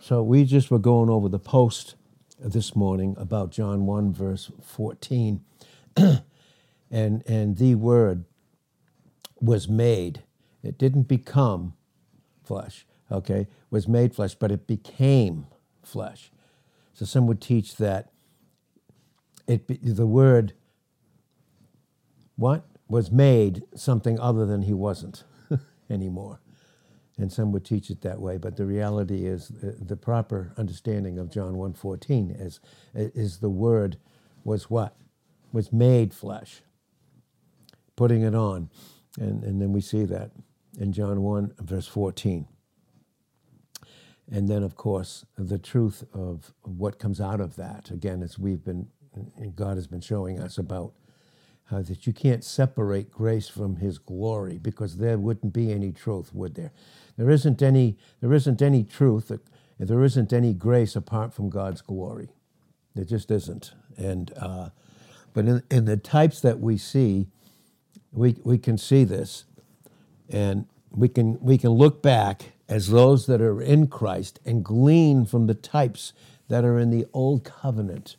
So we just were going over the post this morning about John 1, verse 14. and, and the word was made. It didn't become flesh, okay? Was made flesh, but it became flesh. So some would teach that it the word what was made something other than he wasn't anymore and some would teach it that way but the reality is the, the proper understanding of john 1.14 is, is the word was what? Was made flesh. Putting it on. And, and then we see that in john 1 verse 14 and then of course the truth of what comes out of that. Again as we've been uh, god has been showing us about uh, that you can't separate grace from his glory because there wouldn't be any truth would there? There isn't any there isn't any truth there isn't any grace apart from god's glory. There just isn't. And uh, but in, in the types that we see we, we can see this. And we can we can look back as those that are in christ and glean from the types that are in the old covenant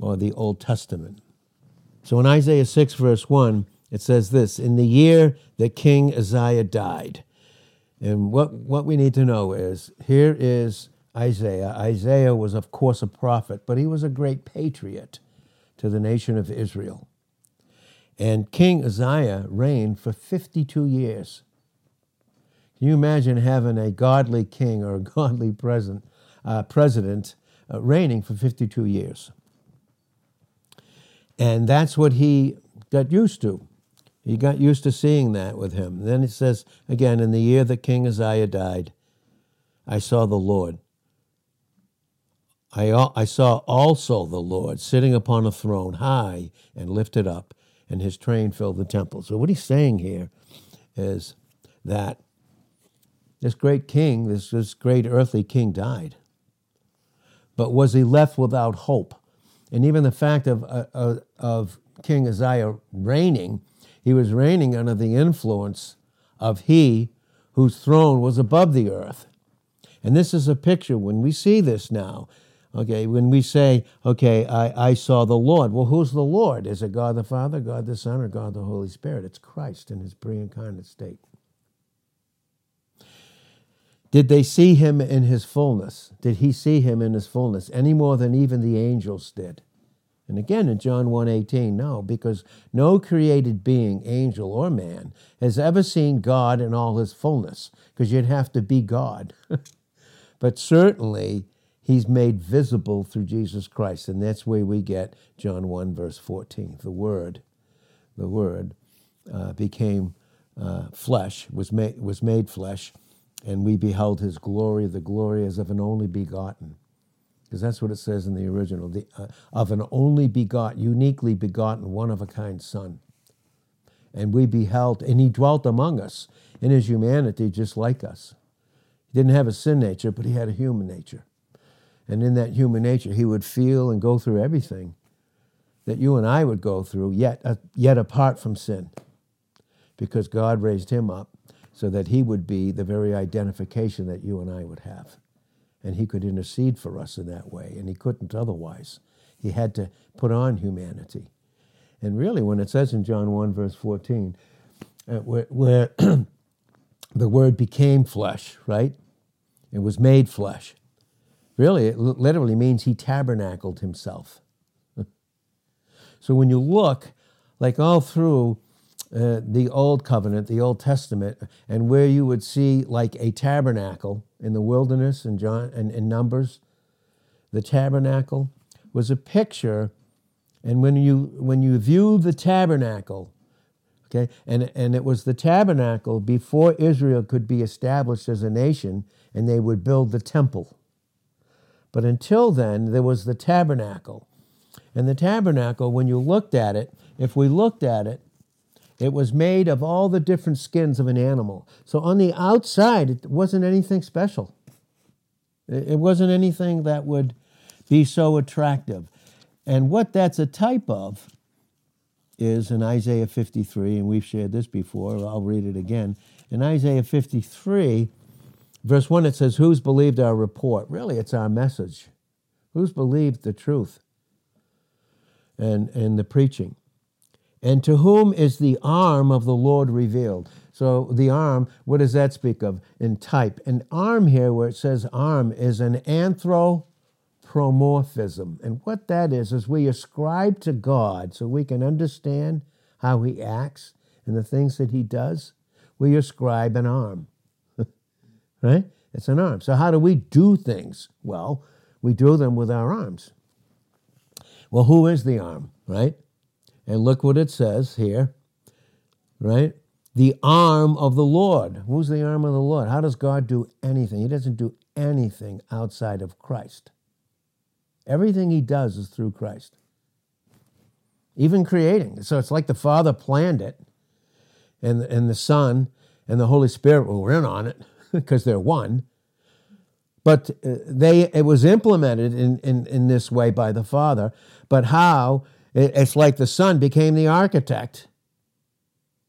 or the old testament so in Isaiah 6, verse 1, it says this In the year that King Uzziah died. And what, what we need to know is here is Isaiah. Isaiah was, of course, a prophet, but he was a great patriot to the nation of Israel. And King Uzziah reigned for 52 years. Can you imagine having a godly king or a godly president, uh, president uh, reigning for 52 years? And that's what he got used to. He got used to seeing that with him. Then it says again, in the year that King Uzziah died, I saw the Lord. I, I saw also the Lord sitting upon a throne high and lifted up, and his train filled the temple. So, what he's saying here is that this great king, this, this great earthly king, died. But was he left without hope? And even the fact of, uh, uh, of King Uzziah reigning, he was reigning under the influence of he whose throne was above the earth. And this is a picture when we see this now. Okay, when we say, okay, I, I saw the Lord. Well, who's the Lord? Is it God the Father, God the Son, or God the Holy Spirit? It's Christ in his pre incarnate state. Did they see him in his fullness? Did he see him in his fullness any more than even the angels did? And again in John 1:18, no, because no created being, angel or man, has ever seen God in all his fullness, because you'd have to be God. but certainly he's made visible through Jesus Christ, and that's where we get John 1 verse 14. The word, the word uh, became uh, flesh, was was made flesh and we beheld his glory, the glory as of an only begotten. Because that's what it says in the original the, uh, of an only begotten, uniquely begotten, one of a kind Son. And we beheld, and he dwelt among us in his humanity just like us. He didn't have a sin nature, but he had a human nature. And in that human nature, he would feel and go through everything that you and I would go through, yet, uh, yet apart from sin, because God raised him up so that he would be the very identification that you and I would have. And he could intercede for us in that way, and he couldn't otherwise. He had to put on humanity. And really, when it says in John 1, verse 14, uh, where, where the word became flesh, right? It was made flesh. Really, it literally means he tabernacled himself. so when you look, like all through uh, the Old Covenant, the Old Testament, and where you would see like a tabernacle in the wilderness and John and in Numbers, the tabernacle was a picture. And when you when you view the tabernacle, okay, and, and it was the tabernacle before Israel could be established as a nation, and they would build the temple. But until then, there was the tabernacle. And the tabernacle, when you looked at it, if we looked at it, it was made of all the different skins of an animal. So on the outside, it wasn't anything special. It wasn't anything that would be so attractive. And what that's a type of is in Isaiah 53, and we've shared this before, I'll read it again. In Isaiah 53, verse 1, it says, Who's believed our report? Really, it's our message. Who's believed the truth and, and the preaching? And to whom is the arm of the Lord revealed? So the arm, what does that speak of in type? An arm here, where it says arm, is an anthropomorphism. And what that is, is we ascribe to God so we can understand how he acts and the things that he does. We ascribe an arm, right? It's an arm. So how do we do things? Well, we do them with our arms. Well, who is the arm, right? And look what it says here, right? The arm of the Lord. Who's the arm of the Lord? How does God do anything? He doesn't do anything outside of Christ. Everything he does is through Christ. Even creating. So it's like the Father planned it, and, and the Son and the Holy Spirit were in on it because they're one. But uh, they it was implemented in, in, in this way by the Father. But how it's like the son became the architect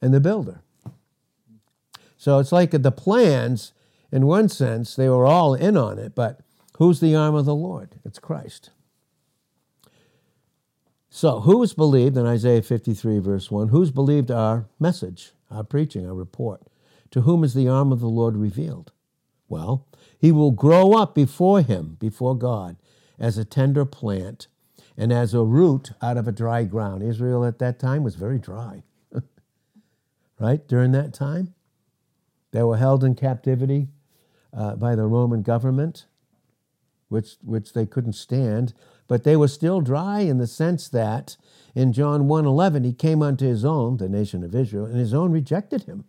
and the builder. So it's like the plans, in one sense, they were all in on it, but who's the arm of the Lord? It's Christ. So, who's believed in Isaiah 53, verse 1? Who's believed our message, our preaching, our report? To whom is the arm of the Lord revealed? Well, he will grow up before him, before God, as a tender plant and as a root out of a dry ground. Israel at that time was very dry. right? During that time, they were held in captivity uh, by the Roman government, which, which they couldn't stand, but they were still dry in the sense that in John 1:11 he came unto his own, the nation of Israel, and his own rejected him.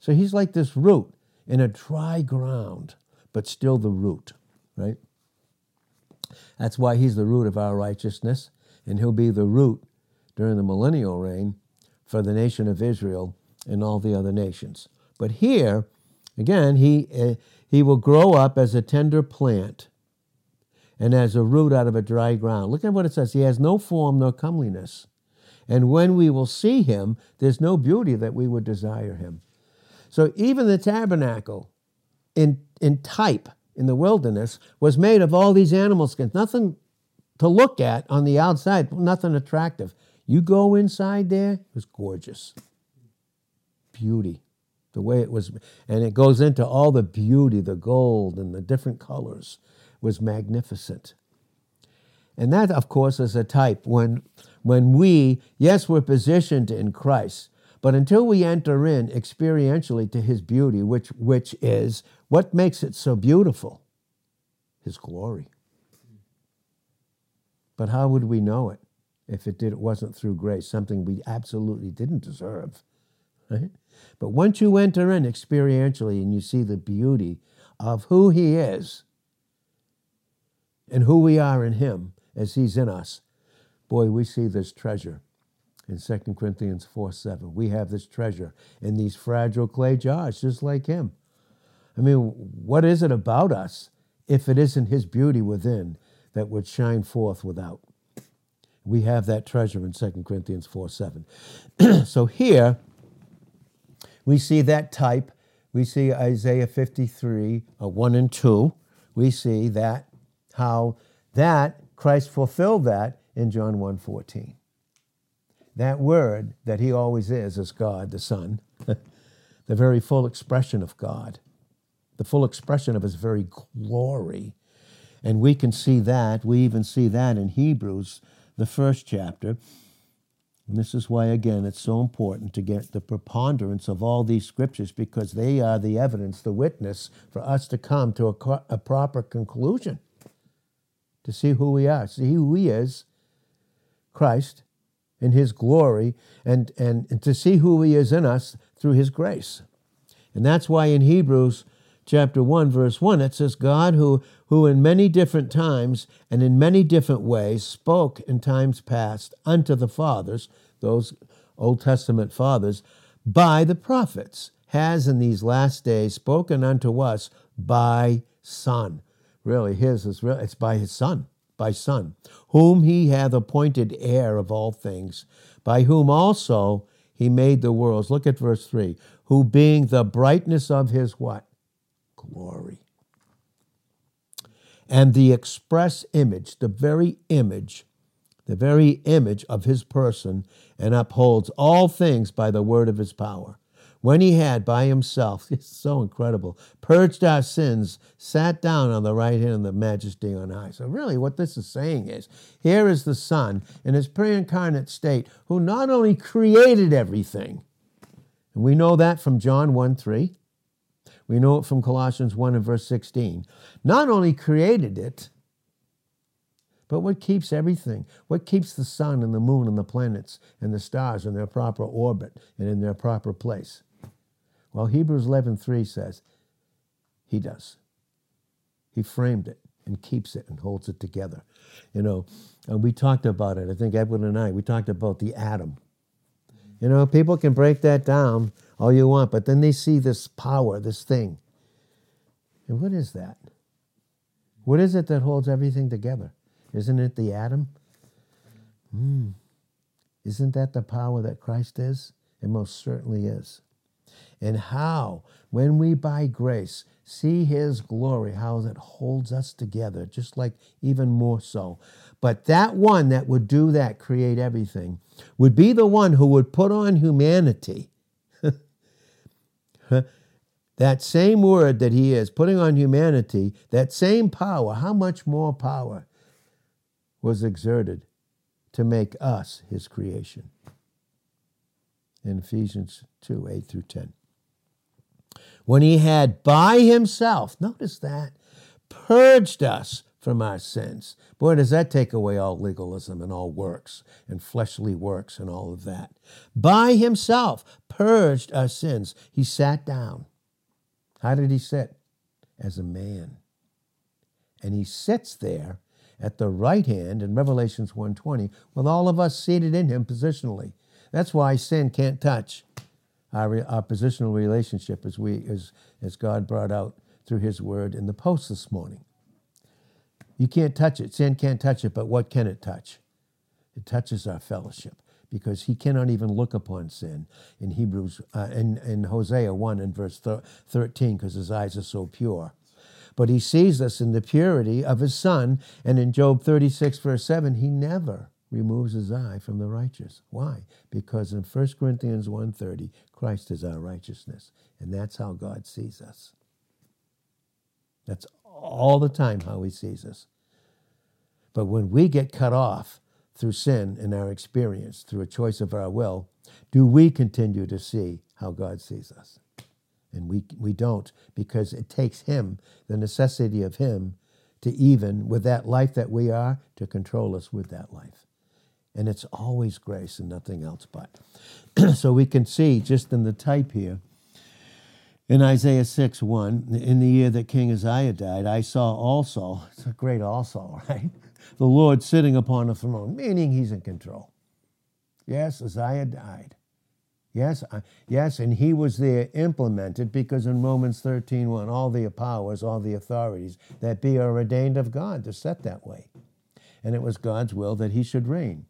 So he's like this root in a dry ground, but still the root, right? That's why he's the root of our righteousness, and he'll be the root during the millennial reign for the nation of Israel and all the other nations. But here, again, he, uh, he will grow up as a tender plant and as a root out of a dry ground. Look at what it says. He has no form nor comeliness. And when we will see him, there's no beauty that we would desire him. So even the tabernacle in, in type in the wilderness was made of all these animal skins. Nothing to look at on the outside, nothing attractive. You go inside there, it was gorgeous. Beauty. The way it was, and it goes into all the beauty, the gold and the different colors was magnificent. And that, of course, is a type when, when we, yes, we're positioned in Christ, but until we enter in experientially to his beauty, which, which is what makes it so beautiful? His glory. But how would we know it if it, did, it wasn't through grace, something we absolutely didn't deserve? Right? But once you enter in experientially and you see the beauty of who he is and who we are in him as he's in us, boy, we see this treasure in 2 Corinthians 4 7. We have this treasure in these fragile clay jars, just like him. I mean, what is it about us if it isn't his beauty within that would shine forth without? We have that treasure in 2 Corinthians 4 7. so here, we see that type. We see Isaiah 53, uh, 1 and 2. We see that, how that Christ fulfilled that in John 1 14 that word that he always is, is God, the Son, the very full expression of God, the full expression of his very glory. And we can see that, we even see that in Hebrews, the first chapter. And this is why, again, it's so important to get the preponderance of all these scriptures because they are the evidence, the witness for us to come to a, a proper conclusion, to see who we are, see who He is, Christ, in his glory and, and, and to see who he is in us through his grace. And that's why in Hebrews chapter 1, verse 1, it says, God who, who in many different times and in many different ways spoke in times past unto the fathers, those Old Testament fathers, by the prophets, has in these last days spoken unto us by Son. Really, his is real, it's by his Son by Son, whom he hath appointed heir of all things, by whom also he made the worlds. Look at verse 3. Who being the brightness of his what? Glory. And the express image, the very image, the very image of his person, and upholds all things by the word of his power when he had by himself, it's so incredible, purged our sins, sat down on the right hand of the majesty on high. So, really, what this is saying is here is the Son in his pre incarnate state who not only created everything, and we know that from John 1 3, we know it from Colossians 1 and verse 16, not only created it, but what keeps everything? What keeps the sun and the moon and the planets and the stars in their proper orbit and in their proper place? Well, Hebrews 11:3 says he does. He framed it and keeps it and holds it together. You know, and we talked about it. I think Edwin and I, we talked about the atom. You know, people can break that down all you want, but then they see this power, this thing. And what is that? What is it that holds everything together? Isn't it the atom? Mm. Isn't that the power that Christ is? It most certainly is and how, when we by grace see his glory, how that holds us together, just like even more so. But that one that would do that, create everything, would be the one who would put on humanity. that same word that he is, putting on humanity, that same power, how much more power was exerted to make us his creation? In Ephesians 2 8 through 10 when he had by himself, notice that, purged us from our sins. Boy, does that take away all legalism and all works and fleshly works and all of that. By himself, purged our sins. He sat down. How did he sit? As a man. And he sits there at the right hand in Revelations 1:20 with all of us seated in him positionally. That's why sin can't touch our, our positional relationship as we as, as God brought out through his word in the post this morning. You can't touch it. Sin can't touch it, but what can it touch? It touches our fellowship because he cannot even look upon sin in Hebrews uh, in, in Hosea 1 and verse 13 because his eyes are so pure. But he sees us in the purity of his son and in Job 36 verse 7 he never removes his eye from the righteous. Why? Because in 1 Corinthians 1:30, Christ is our righteousness, and that's how God sees us. That's all the time how he sees us. But when we get cut off through sin in our experience, through a choice of our will, do we continue to see how God sees us? And we, we don't because it takes Him, the necessity of Him, to even, with that life that we are, to control us with that life. And it's always grace and nothing else but. so we can see just in the type here, in Isaiah 6 1, in the year that King Uzziah died, I saw also, it's a great also, right? The Lord sitting upon a throne, meaning he's in control. Yes, Uzziah died. Yes, yes, and he was there implemented because in Romans 13 1, all the powers, all the authorities that be are ordained of God, to set that way. And it was God's will that he should reign.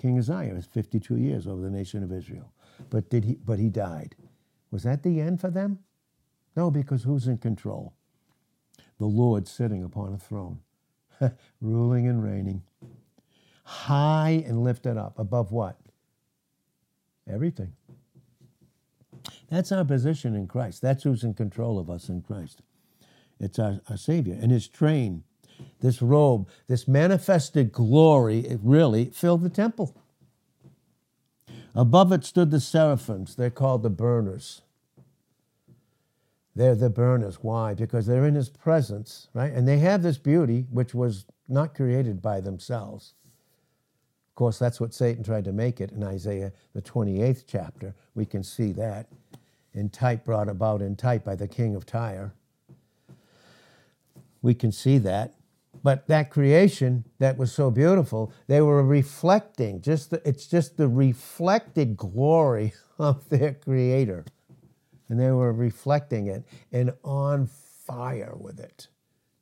King Uzziah was 52 years over the nation of Israel. But, did he, but he died. Was that the end for them? No, because who's in control? The Lord sitting upon a throne, ruling and reigning, high and lifted up. Above what? Everything. That's our position in Christ. That's who's in control of us in Christ. It's our, our Savior. And his train this robe, this manifested glory, it really filled the temple. Above it stood the seraphims. They're called the burners. They're the burners. Why? Because they're in his presence, right? And they have this beauty which was not created by themselves. Of course, that's what Satan tried to make it in Isaiah, the 28th chapter. We can see that in type brought about in type by the king of Tyre. We can see that. But that creation that was so beautiful, they were reflecting, just the, it's just the reflected glory of their creator. And they were reflecting it and on fire with it.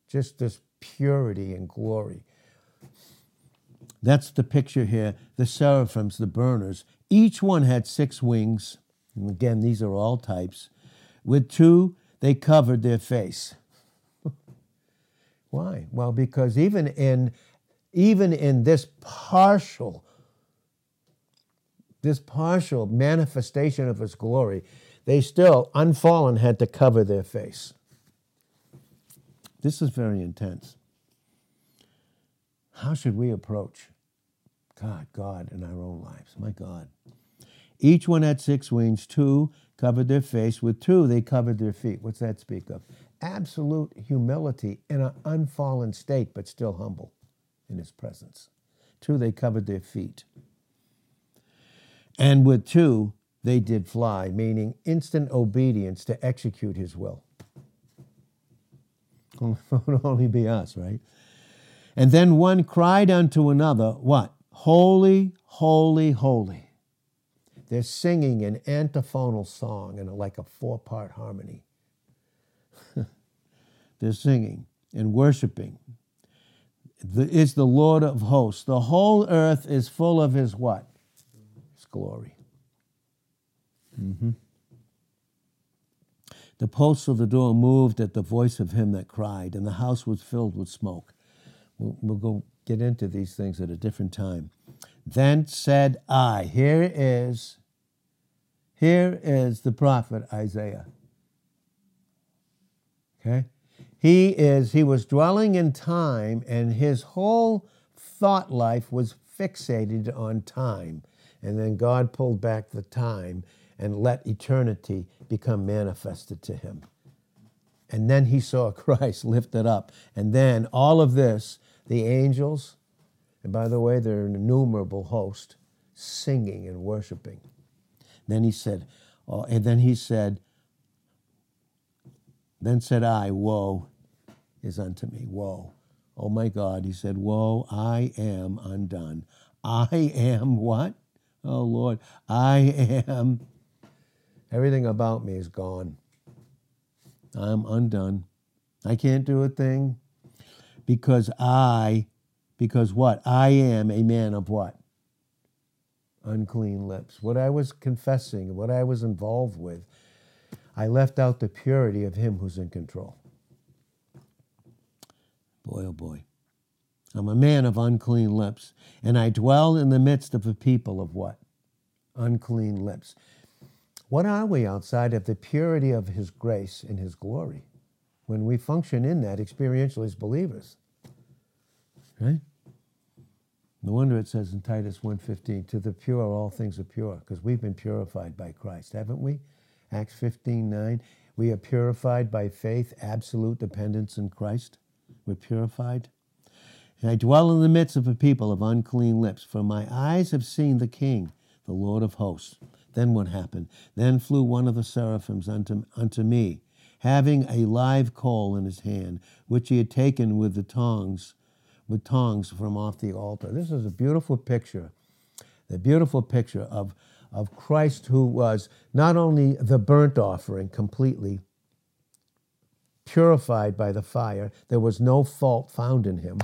Just this purity and glory. That's the picture here. The seraphims, the burners, each one had six wings. And again, these are all types. With two, they covered their face. Why? Well, because even in even in this partial this partial manifestation of his glory, they still, unfallen, had to cover their face. This is very intense. How should we approach God, God in our own lives? My God. Each one had six wings. Two covered their face. With two, they covered their feet. What's that speak of? Absolute humility in an unfallen state, but still humble in his presence. Two, they covered their feet. And with two, they did fly, meaning instant obedience to execute his will. it would only be us, right? And then one cried unto another, what? Holy, holy, holy. They're singing an antiphonal song in like a four part harmony. They're singing and worshiping. It's the Lord of hosts. The whole earth is full of his what? His glory. Mm-hmm. The posts of the door moved at the voice of him that cried, and the house was filled with smoke. We'll, we'll go get into these things at a different time. Then said I, Here is, here is the prophet Isaiah. Okay? He is, he was dwelling in time, and his whole thought life was fixated on time. And then God pulled back the time and let eternity become manifested to him. And then he saw Christ lifted up. And then all of this, the angels, and by the way, they're an innumerable host, singing and worshiping. Then he said, oh, and then he said, then said I, Woe is unto me, woe. Oh my God, he said, Woe, I am undone. I am what? Oh Lord, I am, everything about me is gone. I'm undone. I can't do a thing because I, because what? I am a man of what? Unclean lips. What I was confessing, what I was involved with, I left out the purity of him who's in control. Boy, oh boy. I'm a man of unclean lips, and I dwell in the midst of a people of what? Unclean lips. What are we outside of the purity of His grace and His glory when we function in that experientially as believers? Right? No wonder it says in Titus 1.15, to the pure all things are pure, because we've been purified by Christ, haven't we? Acts 15.9, we are purified by faith, absolute dependence in Christ. We're purified. And I dwell in the midst of a people of unclean lips, for my eyes have seen the King, the Lord of hosts. Then what happened? Then flew one of the seraphims unto, unto me, having a live coal in his hand, which he had taken with the tongs, with tongs from off the altar. This is a beautiful picture, the beautiful picture of, of Christ who was not only the burnt offering completely, purified by the fire. There was no fault found in him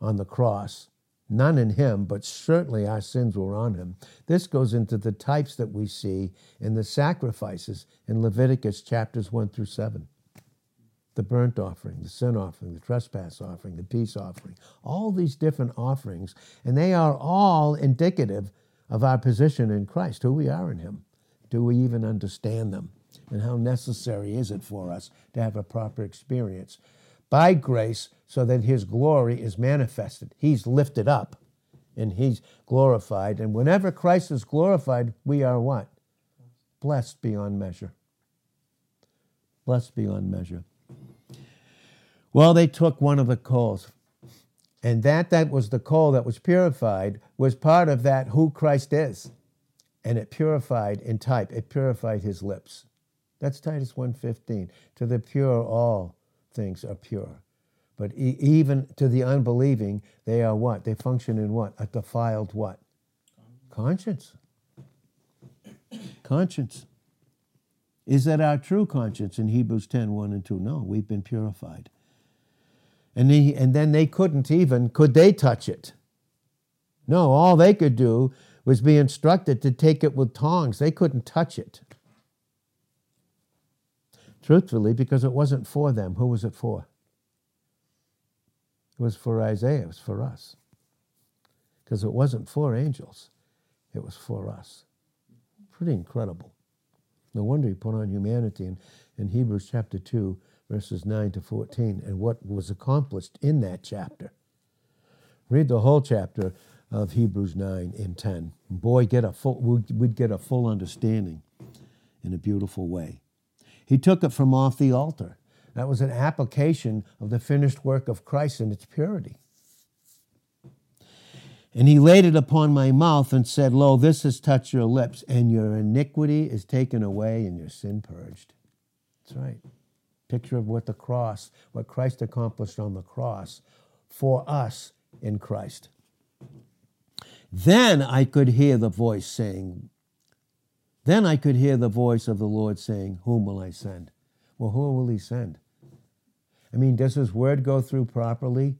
on the cross. None in him, but certainly our sins were on him. This goes into the types that we see in the sacrifices in Leviticus chapters 1 through 7 the burnt offering, the sin offering, the trespass offering, the peace offering, all these different offerings, and they are all indicative of our position in Christ, who we are in Him. Do we even understand them? and how necessary is it for us to have a proper experience by grace so that his glory is manifested. He's lifted up and he's glorified. And whenever Christ is glorified, we are what? Blessed beyond measure. Blessed beyond measure. Well, they took one of the coals. And that that was the coal that was purified was part of that who Christ is. And it purified in type, it purified his lips. That's Titus 1.15. To the pure, all things are pure. But e- even to the unbelieving, they are what? They function in what? A defiled what? Conscience. Conscience. Is that our true conscience in Hebrews 10, 1 and 2? No, we've been purified. And, he, and then they couldn't even, could they touch it? No, all they could do was be instructed to take it with tongs. They couldn't touch it. Truthfully, because it wasn't for them. Who was it for? It was for Isaiah, it was for us. Because it wasn't for angels, it was for us. Pretty incredible. No wonder he put on humanity in, in Hebrews chapter 2, verses 9 to 14, and what was accomplished in that chapter. Read the whole chapter of Hebrews 9 and 10. Boy, get a full, we'd get a full understanding in a beautiful way. He took it from off the altar. That was an application of the finished work of Christ in its purity. And he laid it upon my mouth and said, Lo, this has touched your lips, and your iniquity is taken away and your sin purged. That's right. Picture of what the cross, what Christ accomplished on the cross for us in Christ. Then I could hear the voice saying, Then I could hear the voice of the Lord saying, Whom will I send? Well, who will he send? I mean, does his word go through properly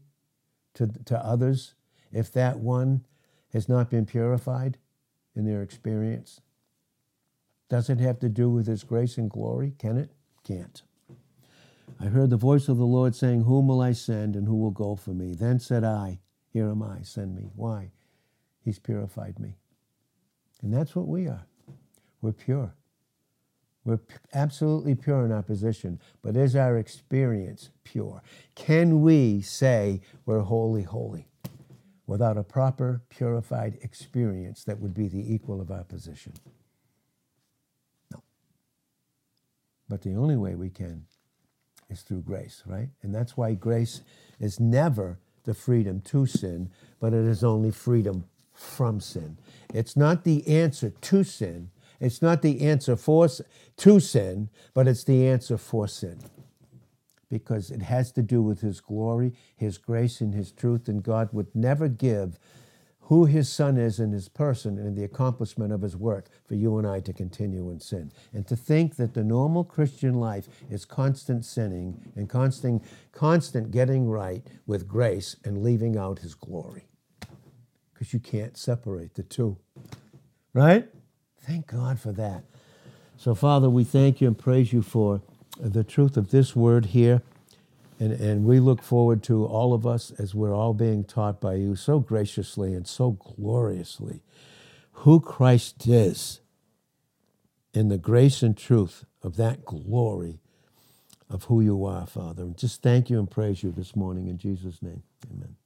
to, to others if that one has not been purified in their experience? Does it have to do with his grace and glory? Can it? Can't. I heard the voice of the Lord saying, Whom will I send and who will go for me? Then said I, Here am I, send me. Why? He's purified me. And that's what we are. We're pure. We're absolutely pure in our position, but is our experience pure? Can we say we're holy, holy without a proper, purified experience that would be the equal of our position? No. But the only way we can is through grace, right? And that's why grace is never the freedom to sin, but it is only freedom from sin. It's not the answer to sin, it's not the answer for to sin, but it's the answer for sin. Because it has to do with his glory, his grace, and his truth, and God would never give who his son is in his person and the accomplishment of his work for you and I to continue in sin. And to think that the normal Christian life is constant sinning and constant, constant getting right with grace and leaving out his glory. Because you can't separate the two. Right? Thank God for that. So, Father, we thank you and praise you for the truth of this word here. And, and we look forward to all of us as we're all being taught by you so graciously and so gloriously who Christ is in the grace and truth of that glory of who you are, Father. And just thank you and praise you this morning in Jesus' name. Amen.